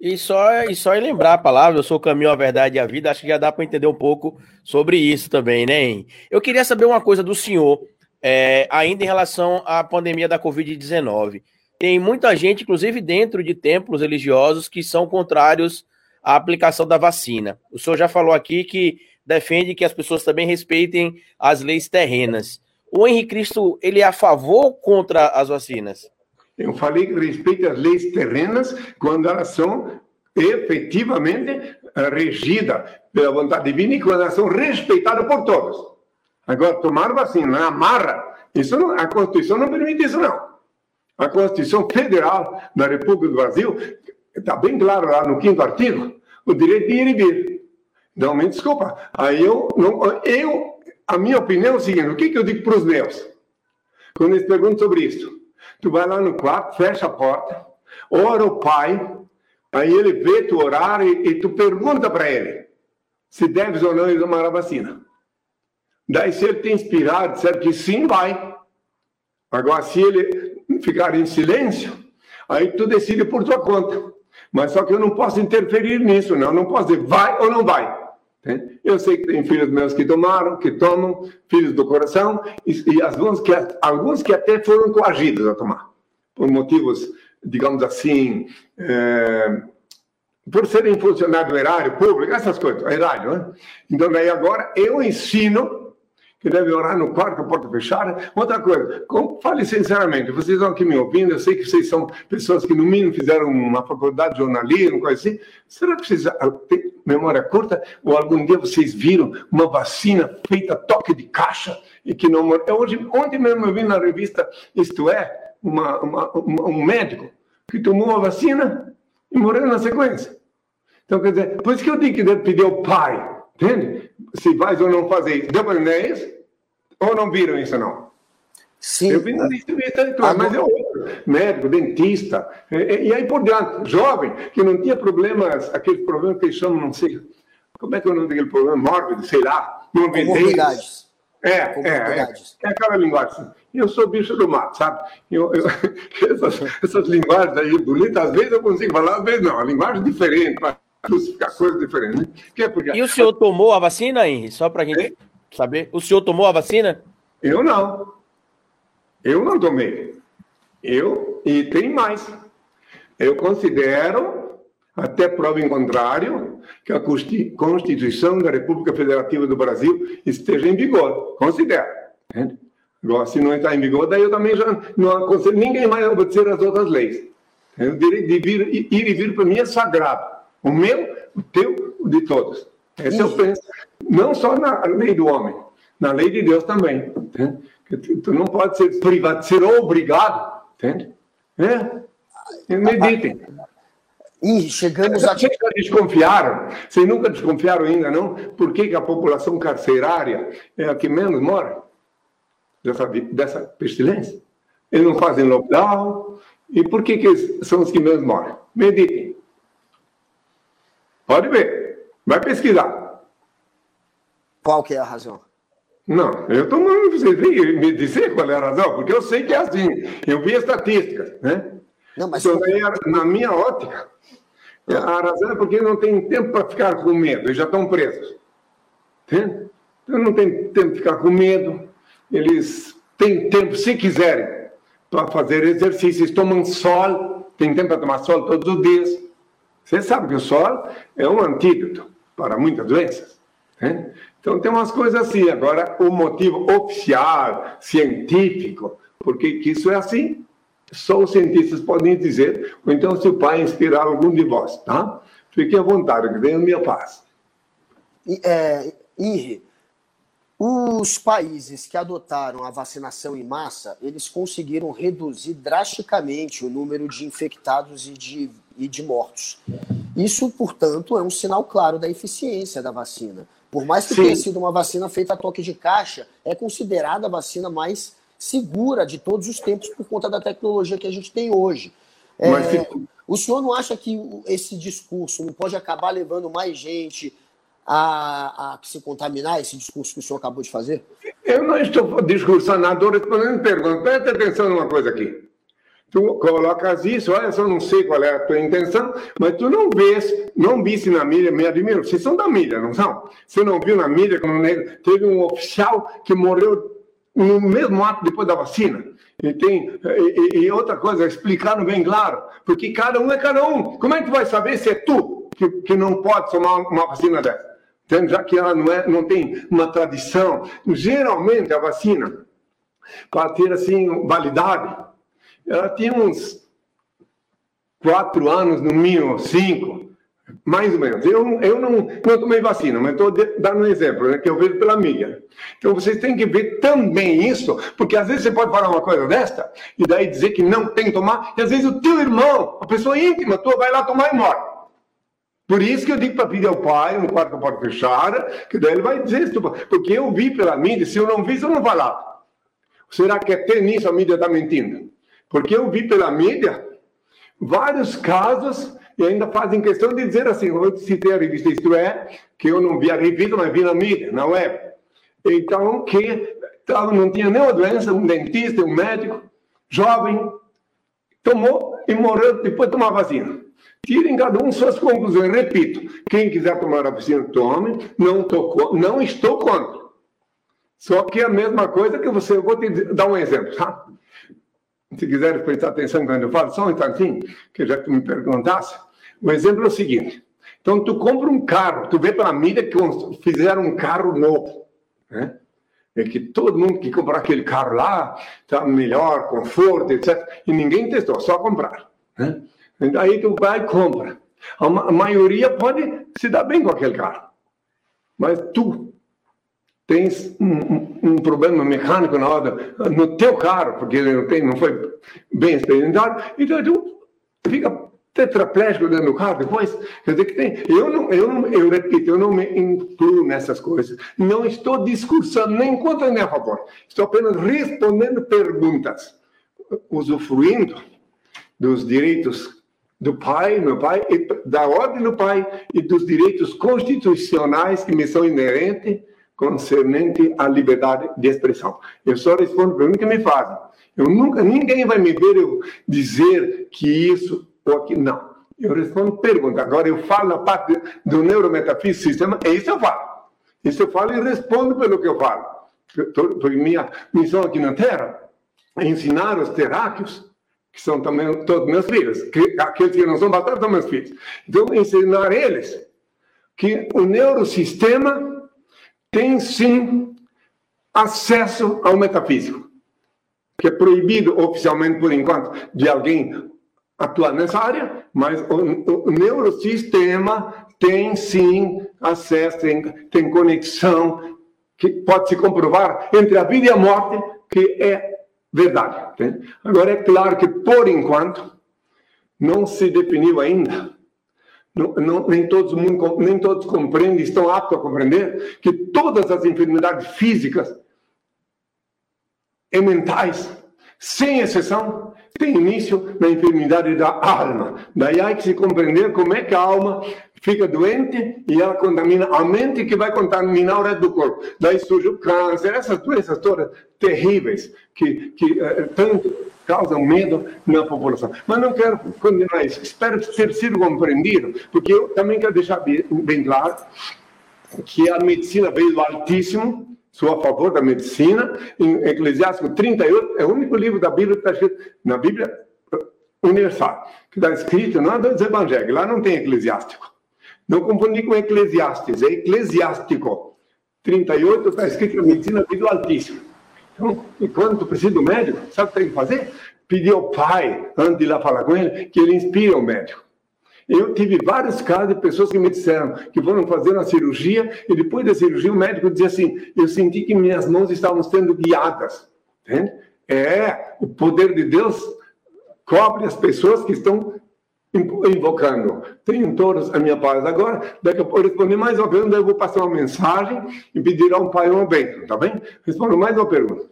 E só, e só em lembrar a palavra, eu sou o caminho, a verdade e a vida, acho que já dá para entender um pouco sobre isso também, né? Eu queria saber uma coisa do senhor, é, ainda em relação à pandemia da Covid-19. Tem muita gente, inclusive dentro de templos religiosos, que são contrários à aplicação da vacina. O senhor já falou aqui que defende que as pessoas também respeitem as leis terrenas. O Henrique Cristo, ele é a favor ou contra as vacinas? Eu falei que respeita as leis terrenas quando elas são efetivamente eh, regidas pela vontade divina e quando elas são respeitadas por todos. Agora, tomar vacina na marra, isso não, a Constituição não permite isso, não. A Constituição Federal da República do Brasil está bem claro lá no quinto artigo, o direito de ir e vir. Não me desculpa. Aí eu, não, eu a minha opinião é o seguinte: o que, que eu digo para os meus? Quando eles perguntam sobre isso, Tu vai lá no quarto, fecha a porta, ora o pai, aí ele vê tu orar e, e tu pergunta para ele se deves ou não tomar a vacina. Daí, se ele te inspirar, disser que sim, vai. Agora, se ele ficar em silêncio, aí tu decide por tua conta. Mas só que eu não posso interferir nisso, não. Eu não posso dizer vai ou não vai. Eu sei que tem filhos meus que tomaram, que tomam, filhos do coração, e, e alguns, que, alguns que até foram coagidos a tomar, por motivos, digamos assim, é, por serem funcionários do erário público, essas coisas, erário, né? Então, daí agora eu ensino que deve orar no quarto a porta fechada. Outra coisa, fale sinceramente, vocês estão aqui me ouvindo, eu sei que vocês são pessoas que no mínimo fizeram uma faculdade de jornalismo, coisa assim. Será que vocês ah, têm memória curta? Ou algum dia vocês viram uma vacina feita toque de caixa e que não morreu? Hoje, ontem mesmo eu vi na revista Isto É, uma, uma, uma, um médico que tomou a vacina e morreu na sequência. Então, quer dizer, por isso que eu digo que deve pedir ao pai, entende? Se faz ou não fazer isso. Ou não viram isso, não? Sim. Eu vi na distribuição, mas é outro. Médico, dentista, e, e, aí por diante. Jovem, que não tinha problemas, aqueles problemas que eles chamam, não sei, como é que é o nome daquele problema? Mórbido, sei lá. Comorbidades. É, é, é, é aquela linguagem. Eu sou bicho do mato, sabe? Eu, eu, essas, essas linguagens aí bonitas, às vezes eu consigo falar, às vezes não. A linguagem é diferente, crucificar coisas diferentes. Né? Que é porque... E o senhor tomou a vacina, Henrique? Só para a gente saber. O senhor tomou a vacina? Eu não. Eu não tomei. Eu, e tem mais. Eu considero, até prova em contrário, que a Constituição da República Federativa do Brasil esteja em vigor. Considero. Agora, se não está em vigor, daí eu também já não aconselho ninguém mais a obedecer as outras leis. O direito de vir, ir e vir para mim é sagrado. O meu, o teu, o de todos. Esse eu penso. Não só na lei do homem, na lei de Deus também. Entende? Tu não pode ser privado, ser obrigado. Entende? É. Meditem. E chegamos a. Vocês nunca desconfiaram? Vocês nunca desconfiaram ainda, não? Por que, que a população carcerária é a que menos mora dessa, dessa pestilência? Eles não fazem lockdown. E por que, que são os que menos moram? Meditem. Pode ver. Vai pesquisar. Qual que é a razão? Não, eu estou mandando vocês me dizer qual é a razão, porque eu sei que é assim. Eu vi estatísticas, né? Não, mas... Então, na minha ótica, a razão é porque não tem tempo para ficar com medo, eles já estão presos. Entende? Então não tem tempo de ficar com medo, eles têm tempo, se quiserem, para fazer exercícios, tomam sol, tem tempo para tomar sol todos os dias. Você sabe que o sol é um antídoto para muitas doenças. Né? Então tem umas coisas assim. Agora, o motivo oficial, científico, porque que isso é assim, só os cientistas podem dizer, ou então se o pai inspirar algum de vós, tá? Fique à vontade, que venha a minha paz. É, Henri, os países que adotaram a vacinação em massa, eles conseguiram reduzir drasticamente o número de infectados e de e de mortos. Isso, portanto, é um sinal claro da eficiência da vacina. Por mais que Sim. tenha sido uma vacina feita a toque de caixa, é considerada a vacina mais segura de todos os tempos por conta da tecnologia que a gente tem hoje. É, o senhor não acha que esse discurso não pode acabar levando mais gente a, a se contaminar, esse discurso que o senhor acabou de fazer? Eu não estou discursando nada, estou respondendo pergunta. Preste atenção numa coisa aqui. Tu colocas isso, olha, só não sei qual é a tua intenção, mas tu não vês, não viste na mídia, me admiro, vocês são da mídia, não são? Você não viu na mídia quando teve um oficial que morreu no mesmo ato depois da vacina? E, tem, e, e outra coisa, explicando bem claro, porque cada um é cada um. Como é que tu vai saber se é tu que, que não pode tomar uma vacina dessa? Já que ela não, é, não tem uma tradição, geralmente a vacina, para ter assim validade, ela tinha uns quatro anos, no mínimo, cinco, mais ou menos. Eu, eu não, não tomei vacina, mas estou dando um exemplo, né, que eu vejo pela mídia. Então vocês têm que ver também isso, porque às vezes você pode falar uma coisa desta, e daí dizer que não tem que tomar, e às vezes o teu irmão, a pessoa íntima tua, vai lá tomar e morre. Por isso que eu digo para pedir ao pai, no quarto porta fechada, que daí ele vai dizer isso, porque eu vi pela mídia, se eu não vi, eu não falava. Será que até nisso a mídia está mentindo? Porque eu vi pela mídia vários casos e ainda fazem questão de dizer assim, eu citei a revista Isto É, que eu não vi a revista, mas vi na mídia, na web. Então, que não tinha nenhuma doença, um dentista, um médico, jovem, tomou e morreu depois de tomar vacina. Tirem cada um suas conclusões. Repito, quem quiser tomar a vacina, tome. Não, não estou contra. Só que é a mesma coisa que você. Eu vou te dar um exemplo, tá? Se quiser prestar atenção quando eu falo, só um instantinho, que já que me perguntasse, o exemplo é o seguinte. Então, tu compra um carro, tu vê pela mídia que fizeram um carro novo, né? É que todo mundo que comprar aquele carro lá está melhor, conforto, etc. E ninguém testou, só comprar. Né? Aí tu vai e compra. A, maioria pode se dar bem com aquele carro. Mas tu tens um, um, problema mecânico na hora, no teu carro, porque ele não, tem, não foi bem experimentado, então tu fica tetraplégico dentro do carro depois. Quer dizer que tem. Eu, não, eu, não, eu repito, eu não me incluo nessas coisas. Não estou discursando nem contra nem a favor. Estou apenas respondendo perguntas, usufruindo dos direitos do pai, meu pai, da ordem do pai e dos direitos constitucionais que me são inerentes concernente à liberdade de expressão. Eu só respondo perguntas que me fazem. Eu nunca, ninguém vai me ver eu dizer que isso ou aquilo. Não. Eu respondo perguntas. Agora eu falo na parte do neurometafísico sistema, é isso eu falo. Isso eu falo e respondo pelo que eu falo. Porque minha missão aqui na Terra é ensinar os terráqueos, que são também todos meus filhos, que, aqueles que não são batatas são meus filhos. Então, ensinar eles que o neurosistema tem sim acesso ao metafísico, que é proibido oficialmente por enquanto de alguém atuar nessa área, mas o, o neurosistema tem sim acesso, tem, tem conexão que pode se comprovar entre a vida e a morte, que é verdade. Né? Agora, é claro que, por enquanto, não se definiu ainda não, nem, todos nem todos compreendem, estão aptos a compreender que todas as enfermidades físicas e mentais, sem exceção, têm início na enfermidade da alma. Daí há que se compreender como é que a alma fica doente e ela contamina a mente que vai contaminar o resto do corpo. Daí surge o câncer, essas doenças todas terríveis que, que uh, tanto causam medo na população. Mas não quero condenar isso. Espero ter sido compreendido, porque eu também quero deixar bem claro que a medicina veio do Altíssimo, sou a favor da medicina. Em Eclesiástico 38, é o único livro da Bíblia que está escrito na Bíblia Universal, que está escrito não é dos evangelhos, lá não tem Eclesiástico. Não confundir com Eclesiastes, é Eclesiástico. 38 está escrito na medicina veio do Altíssimo. Então, enquanto precisa do médico, sabe o que tem que fazer? Pedir ao pai, antes de ir lá falar com ele, que ele inspire o médico. Eu tive vários casos de pessoas que me disseram que foram fazer uma cirurgia e depois da cirurgia o médico dizia assim: Eu senti que minhas mãos estavam sendo guiadas. Entende? É, o poder de Deus cobre as pessoas que estão invocando. Tenho todos a minha paz agora. Daqui a pouco eu responder mais uma pergunta, eu vou passar uma mensagem e pedir ao pai uma bênção, tá bem? Respondo mais uma pergunta.